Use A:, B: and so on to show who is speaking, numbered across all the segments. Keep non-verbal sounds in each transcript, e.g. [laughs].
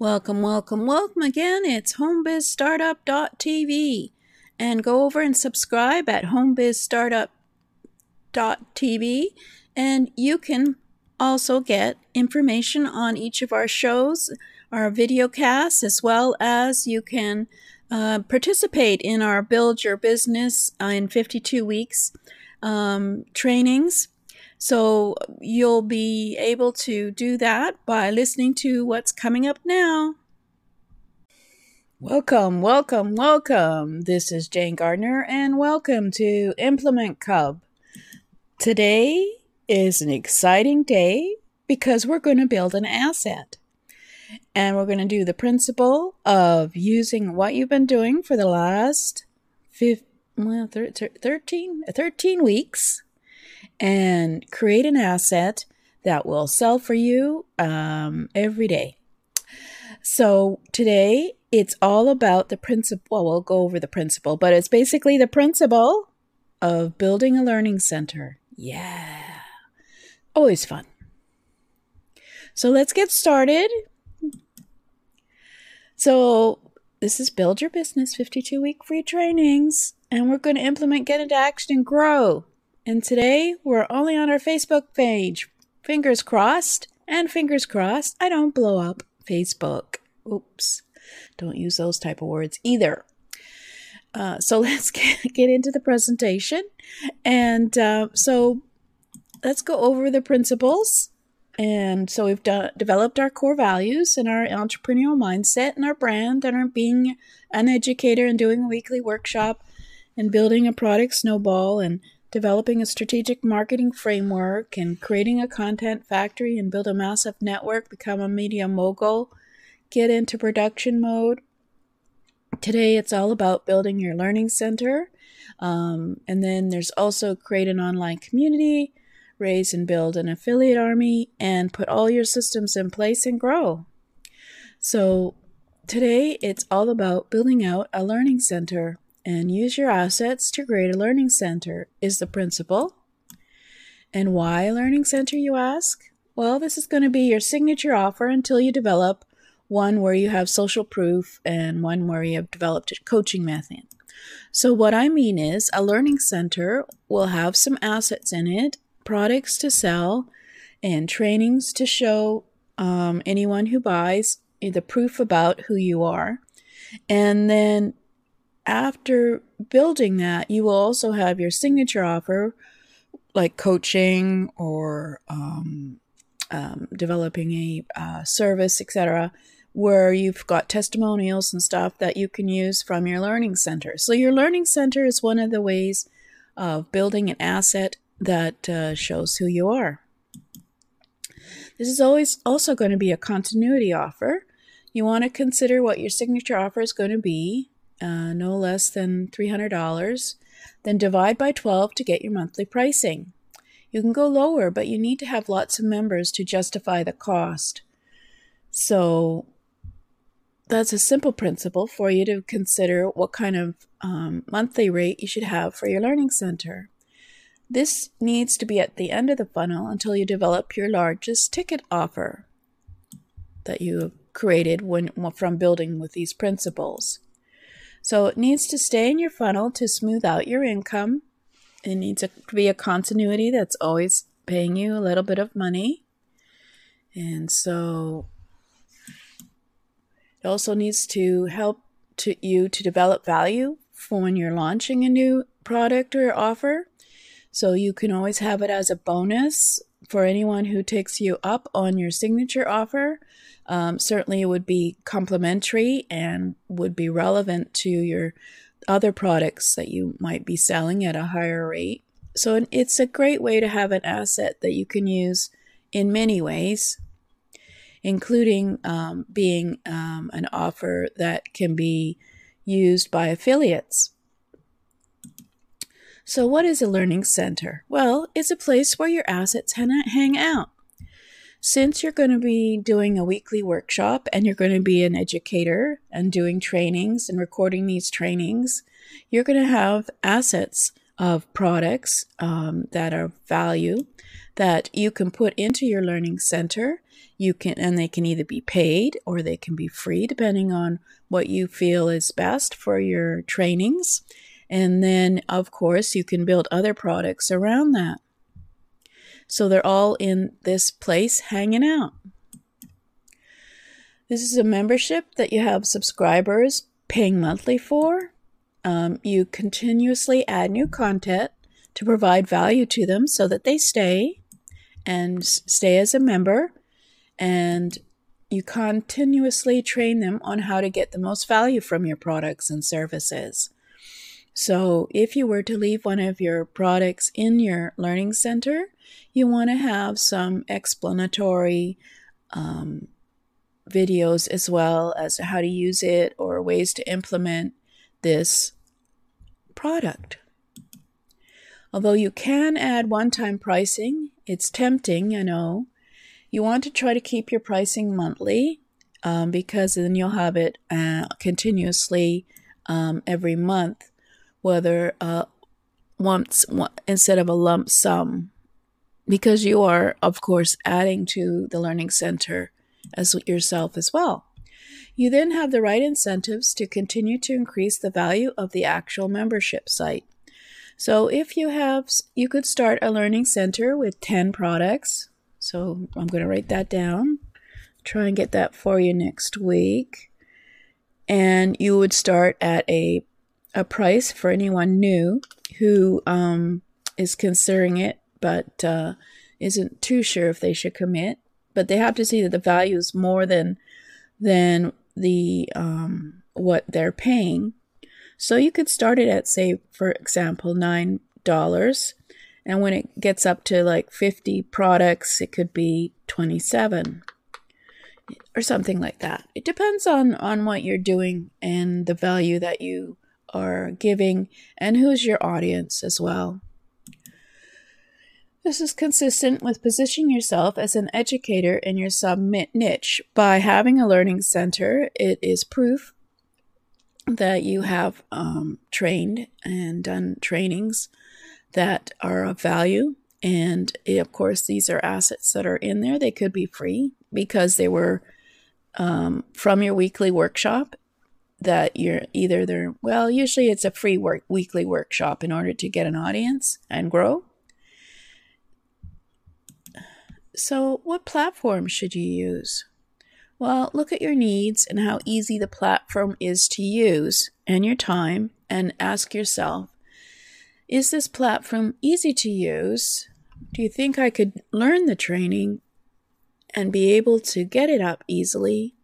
A: Welcome, welcome, welcome again. It's homebizstartup.tv. And go over and subscribe at homebizstartup.tv. And you can also get information on each of our shows, our video casts, as well as you can uh, participate in our Build Your Business in 52 Weeks um, trainings. So you'll be able to do that by listening to what's coming up now. Welcome, welcome, welcome. This is Jane Gardner, and welcome to Implement Club. Today is an exciting day because we're going to build an asset. And we're going to do the principle of using what you've been doing for the last 15, well, 13, 13 weeks and create an asset that will sell for you um, every day. So today it's all about the principle. Well, we'll go over the principle, but it's basically the principle of building a learning center. Yeah. Always fun. So let's get started. So this is Build Your Business 52 week free trainings, and we're going to implement Get into Action and Grow. And today we're only on our Facebook page. Fingers crossed, and fingers crossed, I don't blow up Facebook. Oops. Don't use those type of words either. Uh, so [laughs] let's get, into the presentation. And uh, so let's go over the principles. And so we've done, developed our core values and our entrepreneurial mindset and our brand and our being an educator and doing a weekly workshop and building a product snowball and developing a strategic marketing framework and creating a content factory and build a massive network, become a media mogul, get into production mode. Today, it's all about building your learning center. Um, and then there's also create an online community, raise and build an affiliate army, and put all your systems in place and grow. So, today, it's all about building out a learning center and use your assets to create a learning center is the principle. And why a learning center, you ask? Well, this is going to be your signature offer until you develop one where you have social proof and one where you have developed a coaching method. So, what I mean is, a learning center will have some assets in it, products to sell, and trainings to show um, anyone who buys the proof about who you are. And then after building that, you will also have your signature offer, like coaching or um, um, developing a uh, service, etc., where you've got testimonials and stuff that you can use from your learning center. So, your learning center is one of the ways of building an asset that uh, shows who you are. This is always also going to be a continuity offer. You want to consider what your signature offer is going to be uh, no less than $300. Then divide by 12 to get your monthly pricing. You can go lower, but you need to have lots of members to justify the cost. So that's a simple principle for you to consider what kind of um, monthly rate you should have for your learning center. This needs to be at the end of the funnel until you develop your largest ticket offer that you have created when from building with these principles. So it needs to stay in your funnel to smooth out your income. It needs to be a continuity that's always paying you a little bit of money. And so it also needs to help to you to develop value for when you're launching a new product or offer. So you can always have it as a bonus for anyone who takes you up on your signature offer. Um, certainly, it would be complimentary and would be relevant to your other products that you might be selling at a higher rate. So, it's a great way to have an asset that you can use in many ways, including um, being um, an offer that can be used by affiliates. So, what is a learning center? Well, it's a place where your assets hang out. Since you're going to be doing a weekly workshop and you're going to be an educator and doing trainings and recording these trainings, you're going to have assets of products um, that are value that you can put into your learning center. You can, and they can either be paid or they can be free, depending on what you feel is best for your trainings. And then, of course, you can build other products around that. So they're all in this place hanging out. This is a membership that you have subscribers paying monthly for. Um, you continuously add new content to provide value to them so that they stay and stay as a member. And you continuously train them on how to get the most value from your products and services. So, if you were to leave one of your products in your learning center, you want to have some explanatory um, videos as well as to how to use it or ways to implement this product. Although you can add one time pricing, it's tempting, I know. You want to try to keep your pricing monthly um, because then you'll have it uh, continuously um, every month, whether uh, once instead of a lump sum, because you are, of course, adding to the Learning Center as yourself as well. You then have the right incentives to continue to increase the value of the actual membership site. So if you have, you could start a learning center with 10 products. So I'm going to write that down, try and get that for you next week. And you would start at a, a price for anyone new who um, is considering it but uh, isn't too sure if they should commit but they have to see that the value is more than than the um, what they're paying. So you could start it at say, for example, nine dollars, and when it gets up to like fifty products, it could be twenty seven or something like that. It depends on on what you're doing and the value that you are giving and who's your audience as well. This is consistent with positioning yourself as an educator in your sub niche. By having a learning center, it is proof that you have um, trained and done trainings that are of value. And eh, of course, these are assets that are in there. They could be free because they were um, from your weekly workshop that you're either they're well usually it's a free work weekly workshop in order to get an audience and grow So, what platform should you use? Well, look at your needs and how easy the platform is to use and your time, and ask yourself Is this platform easy to use? Do you think I could learn the training and be able to get it up easily?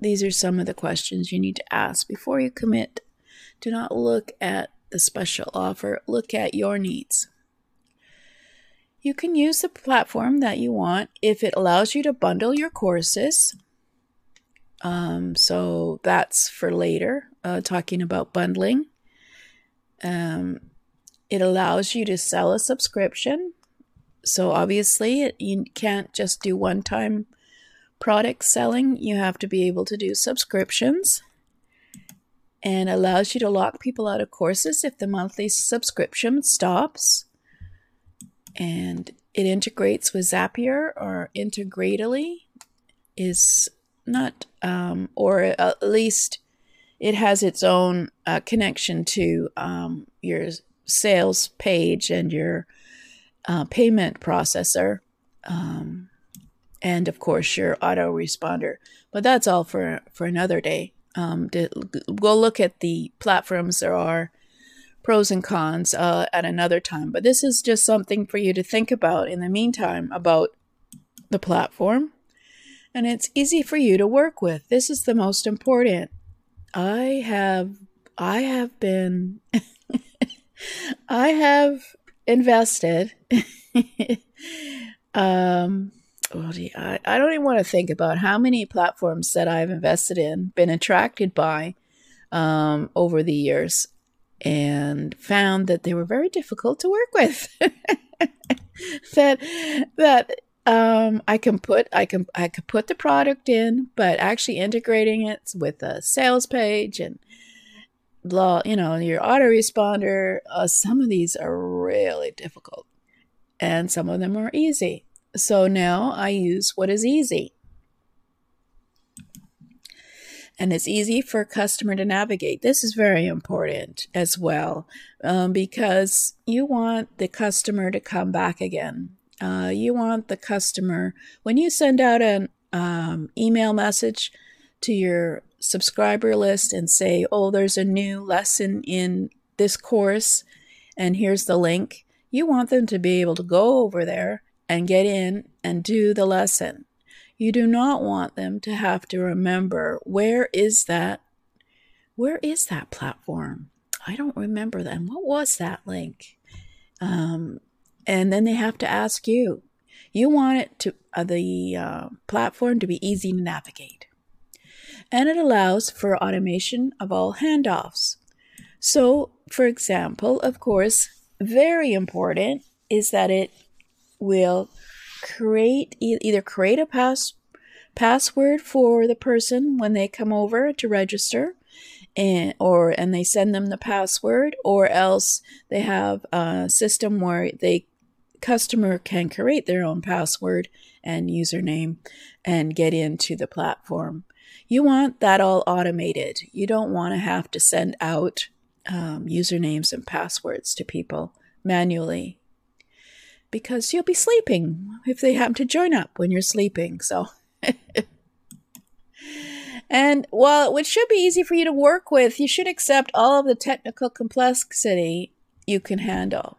A: These are some of the questions you need to ask before you commit. Do not look at the special offer, look at your needs. You can use the platform that you want if it allows you to bundle your courses. Um, so that's for later, uh, talking about bundling. Um, it allows you to sell a subscription. So obviously, it, you can't just do one time product selling, you have to be able to do subscriptions. And allows you to lock people out of courses if the monthly subscription stops. And it integrates with Zapier or Integrately is not, um, or at least it has its own uh, connection to um, your sales page and your uh, payment processor, um, and of course your autoresponder. But that's all for for another day. Um, to, go look at the platforms there are pros and cons uh, at another time. But this is just something for you to think about in the meantime about the platform. And it's easy for you to work with. This is the most important. I have I have been [laughs] I have invested [laughs] um well, I, I don't even want to think about how many platforms that I've invested in, been attracted by um, over the years and found that they were very difficult to work with. [laughs] that that um, I can put I can I could put the product in, but actually integrating it with a sales page and blah, you know, your autoresponder. Uh, some of these are really difficult, and some of them are easy. So now I use what is easy. And it's easy for a customer to navigate. This is very important as well um, because you want the customer to come back again. Uh, you want the customer, when you send out an um, email message to your subscriber list and say, oh, there's a new lesson in this course, and here's the link, you want them to be able to go over there and get in and do the lesson. You do not want them to have to remember where is that where is that platform? I don't remember that. What was that link? Um, and then they have to ask you. You want it to uh, the uh, platform to be easy to navigate, and it allows for automation of all handoffs. So, for example, of course, very important is that it will create either create a pass password for the person when they come over to register and or and they send them the password or else they have a system where they customer can create their own password and username and get into the platform. You want that all automated. You don't want to have to send out um, usernames and passwords to people manually because you'll be sleeping if they happen to join up when you're sleeping. So, [laughs] and while it should be easy for you to work with, you should accept all of the technical complexity you can handle.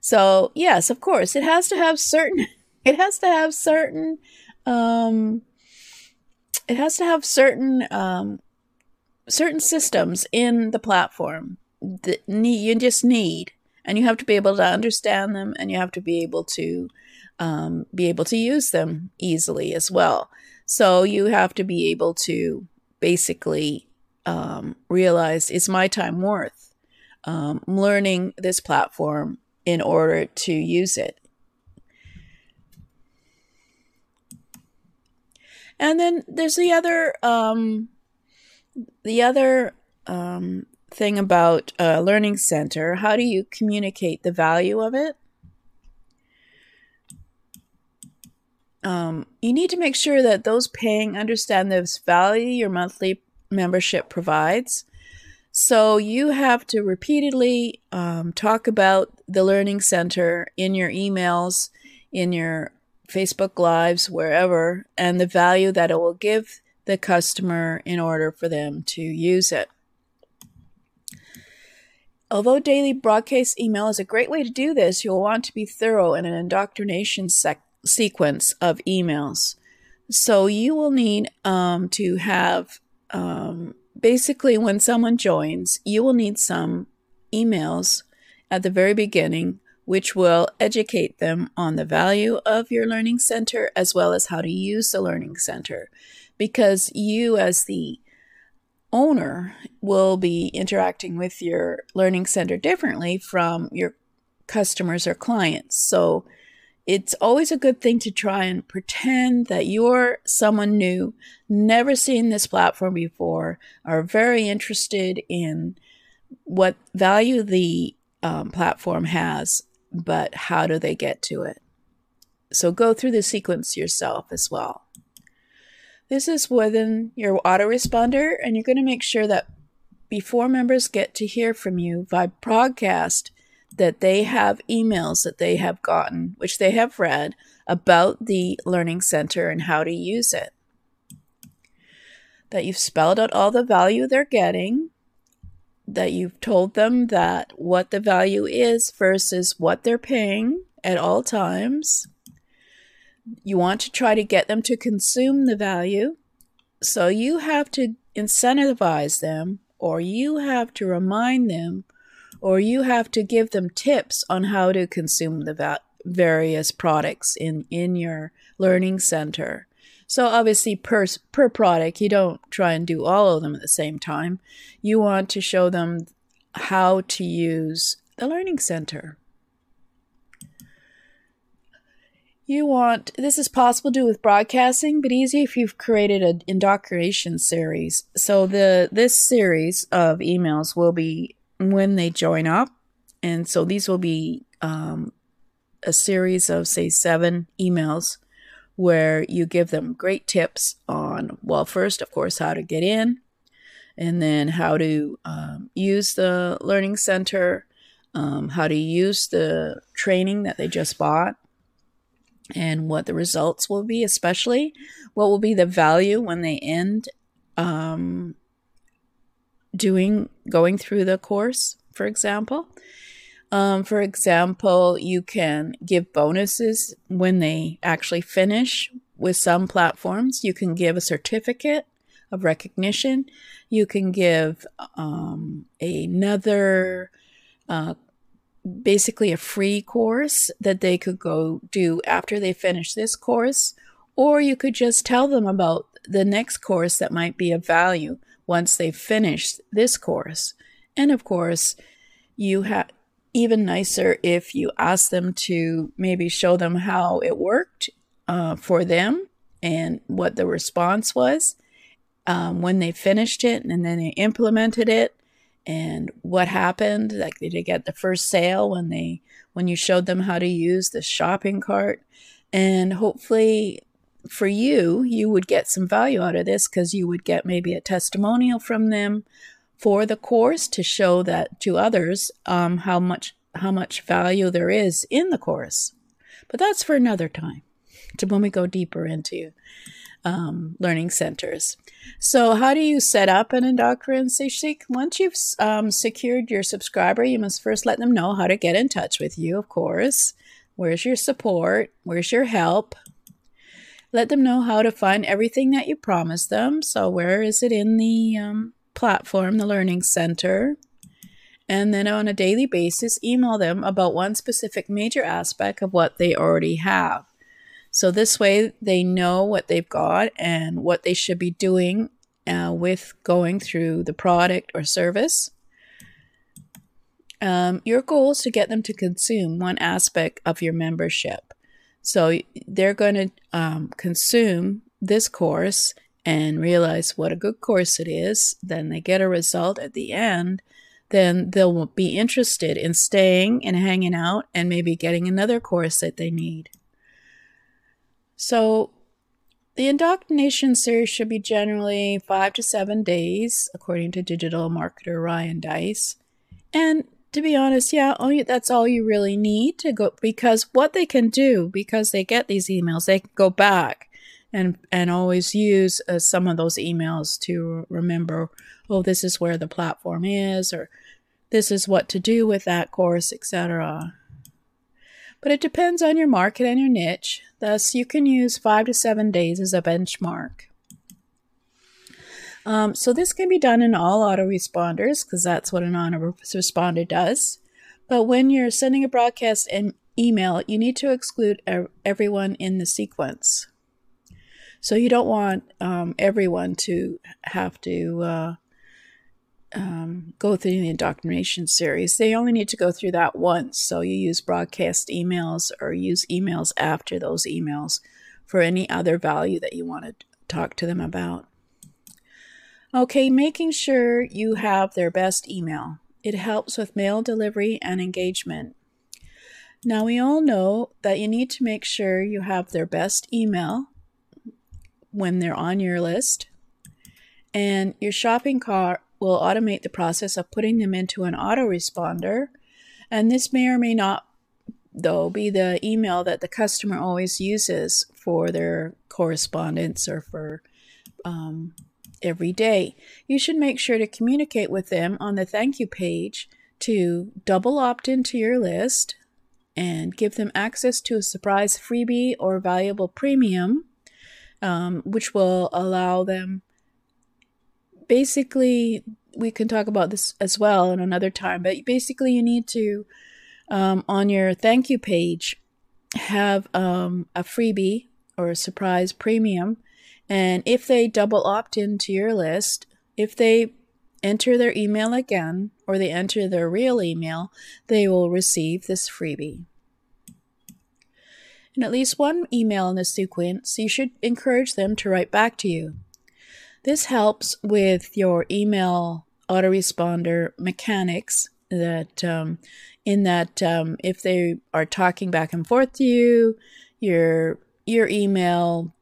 A: So, yes, of course, it has to have certain. [laughs] It has to have certain. Um, it has to have certain um, certain systems in the platform that you just need and you have to be able to understand them and you have to be able to um, be able to use them easily as well. So you have to be able to basically um, realize is my time worth um, learning this platform in order to use it? And then there's the other um, the other um, thing about a learning center, how do you communicate the value of it? Um, you need to make sure that those paying understand the value your monthly membership provides. So you have to repeatedly um, talk about the Learning Center in your emails, in your Facebook Lives, wherever, and the value that it will give the customer in order for them to use it. Although daily broadcast email is a great way to do this, you'll want to be thorough in an indoctrination sec- sequence of emails. So you will need um, to have um, basically when someone joins, you will need some emails at the very beginning which will educate them on the value of your learning center as well as how to use the learning center. Because you, as the owner will be interacting with your learning center differently from your customers or clients. So it's always a good thing to try and pretend that you're someone new, never seen this platform before, are very interested in what value the um, platform has, but how do they get to it? So go through the sequence yourself as well. This is within your autoresponder, and you're going to make sure that before members get to hear from you by broadcast, that they have emails that they have gotten, which they have read, about the Learning Center and how to use it. That you've spelled out all the value they're getting, that you've told them that what the value is versus what they're paying at all times you want to try to get them to consume the value. So you have to incentivize them, or you have to remind them, or you have to give them tips on how to consume the va- various products in, in your learning center. So obviously per per product, you don't try and do all of them at the same time. You want to show them how to use the learning center. You want this is possible to do with broadcasting, but easy if you've created an indoctrination series. So the this series of emails will be when they join up, and so these will be um, a series of, say, seven emails where you give them great tips on, well, first, of course, how to get in, and then how to um, use the Learning Center, um, how to use the training that they just bought, and what the results will be, especially what will be the value when they end um, doing going through the course, for example. Um, for example, you can give bonuses when they actually finish with some platforms. You can give a certificate of recognition. You can give um, another, uh, basically a free course that they could go do after they finish this course. Or you could just tell them about the next course that might be of value once they've finished this course. And of course, you have even nicer if you ask them to maybe show them how it worked uh, for them and what the response was um, when they finished it and then they implemented it and what happened like did they get the first sale when they when you showed them how to use the shopping cart and hopefully for you you would get some value out of this because you would get maybe a testimonial from them for the course to show that to others um, how much how much value there is in the course. But that's for another time, to when we go deeper into um, learning centers. So, how do you set up an Indoctrination Seek? Once you've um, secured your subscriber, you must first let them know how to get in touch with you, of course. Where's your support? Where's your help? Let them know how to find everything that you promised them. So, where is it in the um, platform, the Learning Center. And then on a daily basis, email them about one specific major aspect of what they already have. So this way, they know what they've got and what they should be doing uh, with going through the product or service. Um, your goal is to get them to consume one aspect of your membership. So they're going to um, consume this course and realize what a good course it is, then they get a result at the end, then they'll be interested in staying and hanging out and maybe getting another course that they need. So, the indoctrination series should be generally five to seven days, according to digital marketer Ryan Deiss. And to be honest, yeah, only that's all you really need to go because what they can do, because they get these emails, they can go back and and always use uh, some of those emails to remember oh this is where the platform is or this is what to do with that course etc but it depends on your market and your niche. Thus you can use five to seven days as a benchmark. Um, so this can be done in all autoresponders because that's what an autoresponder does. But when you're sending a broadcast and email you need to exclude everyone in the sequence. So you don't want um, everyone to have to uh, um, go through the indoctrination series. They only need to go through that once. So you use broadcast emails or use emails after those emails for any other value that you want to talk to them about. Okay, making sure you have their best email. It helps with mail delivery and engagement. Now, we all know that you need to make sure you have their best email when they're on your list. And your shopping cart will automate the process of putting them into an autoresponder. And this may or may not, though, be the email that the customer always uses for their correspondence or for um, every day. You should make sure to communicate with them on the thank you page to double opt into your list and give them access to a surprise freebie or valuable premium um, which will allow them basically we can talk about this as well in another time but basically you need to um, on your thank you page have um, a freebie or a surprise premium and if they double opt into your list if they enter their email again or they enter their real email they will receive this freebie in at least one email in the sequence, you should encourage them to write back to you. This helps with your email autoresponder mechanics that um, in that um, if they are talking back and forth to you, your your email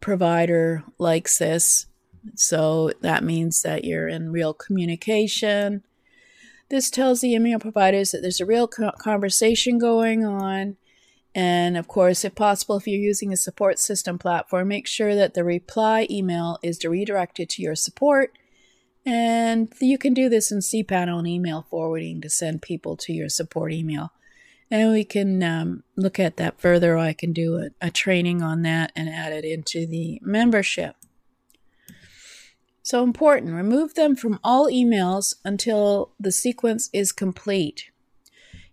A: provider likes this. So that means that you're in real communication. This tells the email providers that there's a real conversation going on. And of course, if possible, if you're using a support system platform, make sure that the reply email is redirected to your support. And you can do this in cPanel and email forwarding to send people to your support email. And we can um, look at that further. or I can do a, a training on that and add it into the membership. So important, remove them from all emails until the sequence is complete.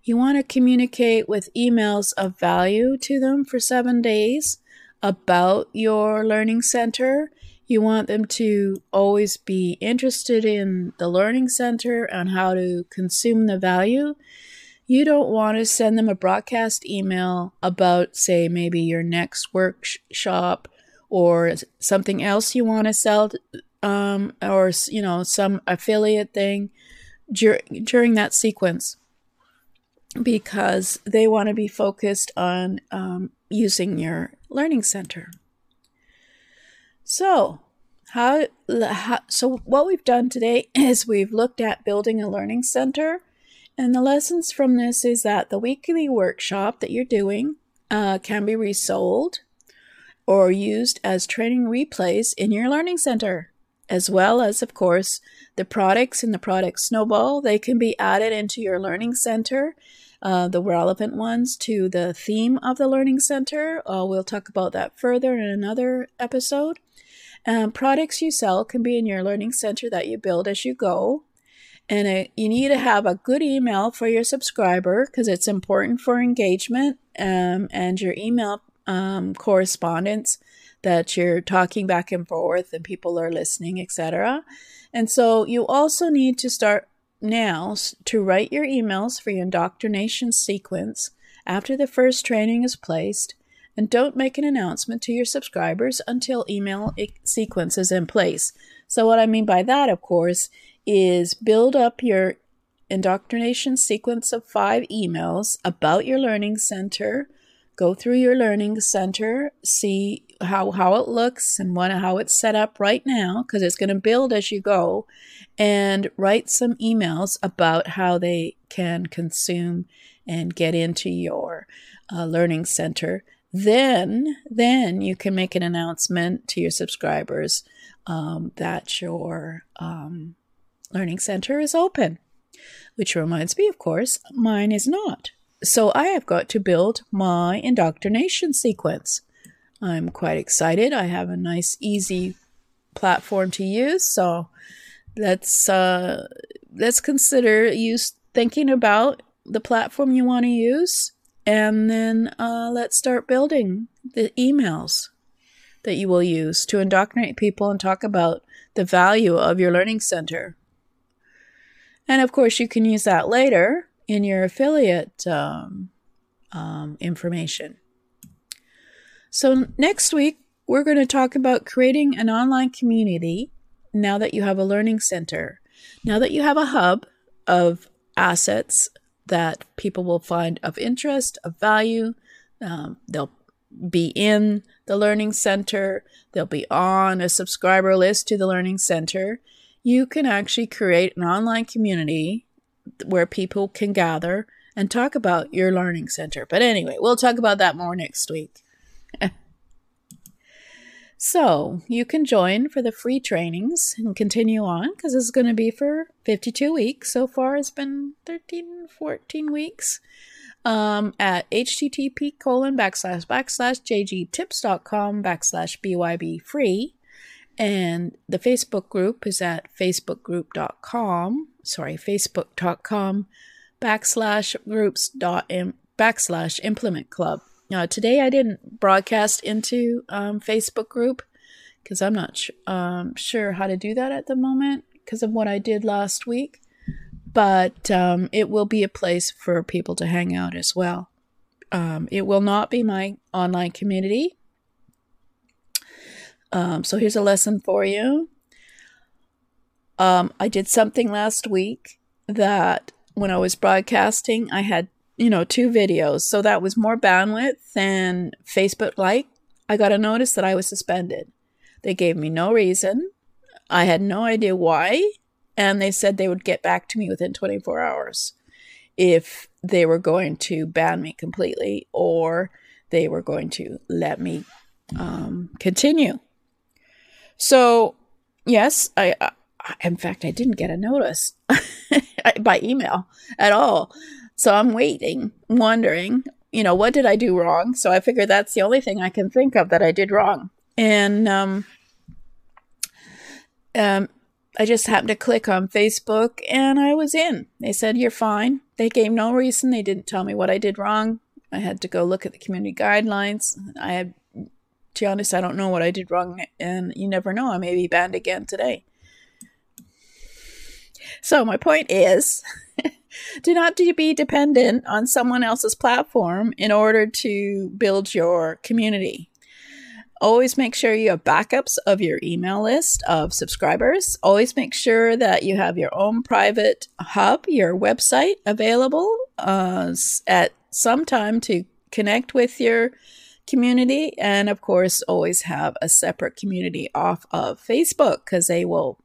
A: You want to communicate with emails of value to them for seven days about your learning center. You want them to always be interested in the learning center and how to consume the value. You don't want to send them a broadcast email about, say, maybe your next workshop or something else you want to sell, um, or you know, some affiliate thing dur- during that sequence, because they want to be focused on um, using your learning center. So, how, how, so what we've done today [laughs] is we've looked at building a learning center and the lessons from this is that the weekly workshop that you're doing uh, can be resold or used as training replays in your learning center, as well as, of course, the products in the product snowball. They can be added into your learning center, uh, the relevant ones to the theme of the learning center. Uh, we'll talk about that further in another episode. Um, products you sell can be in your learning center that you build as you go. And it, you need to have a good email for your subscriber because it's important for engagement um, and your email um, correspondence that you're talking back and forth and people are listening, etc. And so you also need to start now to write your emails for your indoctrination sequence after the first training is placed and don't make an announcement to your subscribers until email sequence is in place. So what I mean by that, of course, is build up your indoctrination sequence of five emails about your learning center. Go through your learning center, see how, how it looks and what, how it's set up right now, because it's going to build as you go, and write some emails about how they can consume and get into your uh, learning center. Then, then you can make an announcement to your subscribers um, that your um, Learning Center is open. Which reminds me, of course, mine is not. So I have got to build my indoctrination sequence. I'm quite excited. I have a nice, easy platform to use. So let's uh, let's consider you thinking about the platform you want to use, and then uh, let's start building the emails that you will use to indoctrinate people and talk about the value of your learning center. And of course, you can use that later in your affiliate um, um, information. So, next week, we're going to talk about creating an online community now that you have a learning center. Now that you have a hub of assets that people will find of interest, of value, um, they'll be in the learning center, they'll be on a subscriber list to the learning center, you can actually create an online community where people can gather and talk about your learning center. But anyway, we'll talk about that more next week. So you can join for the free trainings and continue on because it's going to be for 52 weeks. So far, it's been 13, 14 weeks. Um, at http colon backslash backslash jgtips.com backslash byb free and the Facebook group is at facebookgroup.com, sorry, facebook.com backslash groups dot im, backslash implement club. Now, today I didn't broadcast into um, Facebook group because I'm not sh- um, sure how to do that at the moment because of what I did last week. But um, it will be a place for people to hang out as well. Um, it will not be my online community um, so here's a lesson for you. Um, I did something last week that when I was broadcasting, I had, you know, two videos. So that was more bandwidth than Facebook like. I got a notice that I was suspended. They gave me no reason. I had no idea why. And they said they would get back to me within 24 hours if they were going to ban me completely or they were going to let me um, continue. So, yes, I, I, in fact, I didn't get a notice [laughs] by email at all. So I'm waiting, wondering, you know, what did I do wrong? So I figured that's the only thing I can think of that I did wrong. And um, um, I just happened to click on Facebook and I was in. They said, You're fine. They gave no reason. They didn't tell me what I did wrong. I had to go look at the community guidelines. I had, to be honest, I don't know what I did wrong. And you never know. I may be banned again today. So, my point is [laughs] [laughs] do not be dependent on someone else's platform in order to build your community. Always make sure you have backups of your email list of subscribers. Always make sure that you have your own private hub, your website available uh, at some time to connect with your community. And of course, always have a separate community off of Facebook because they will,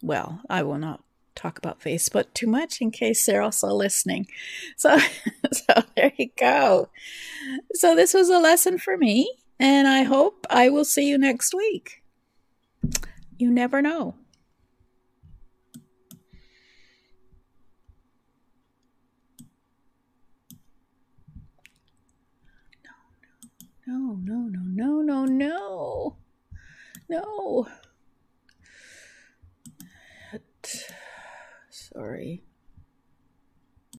A: well, I will not talk about Facebook too much in case they're also listening. So, [laughs] so there you go. So this was a lesson for me, and I hope I will see you next week. You never know. No, no, no, no, no, no, no. no. Sorry.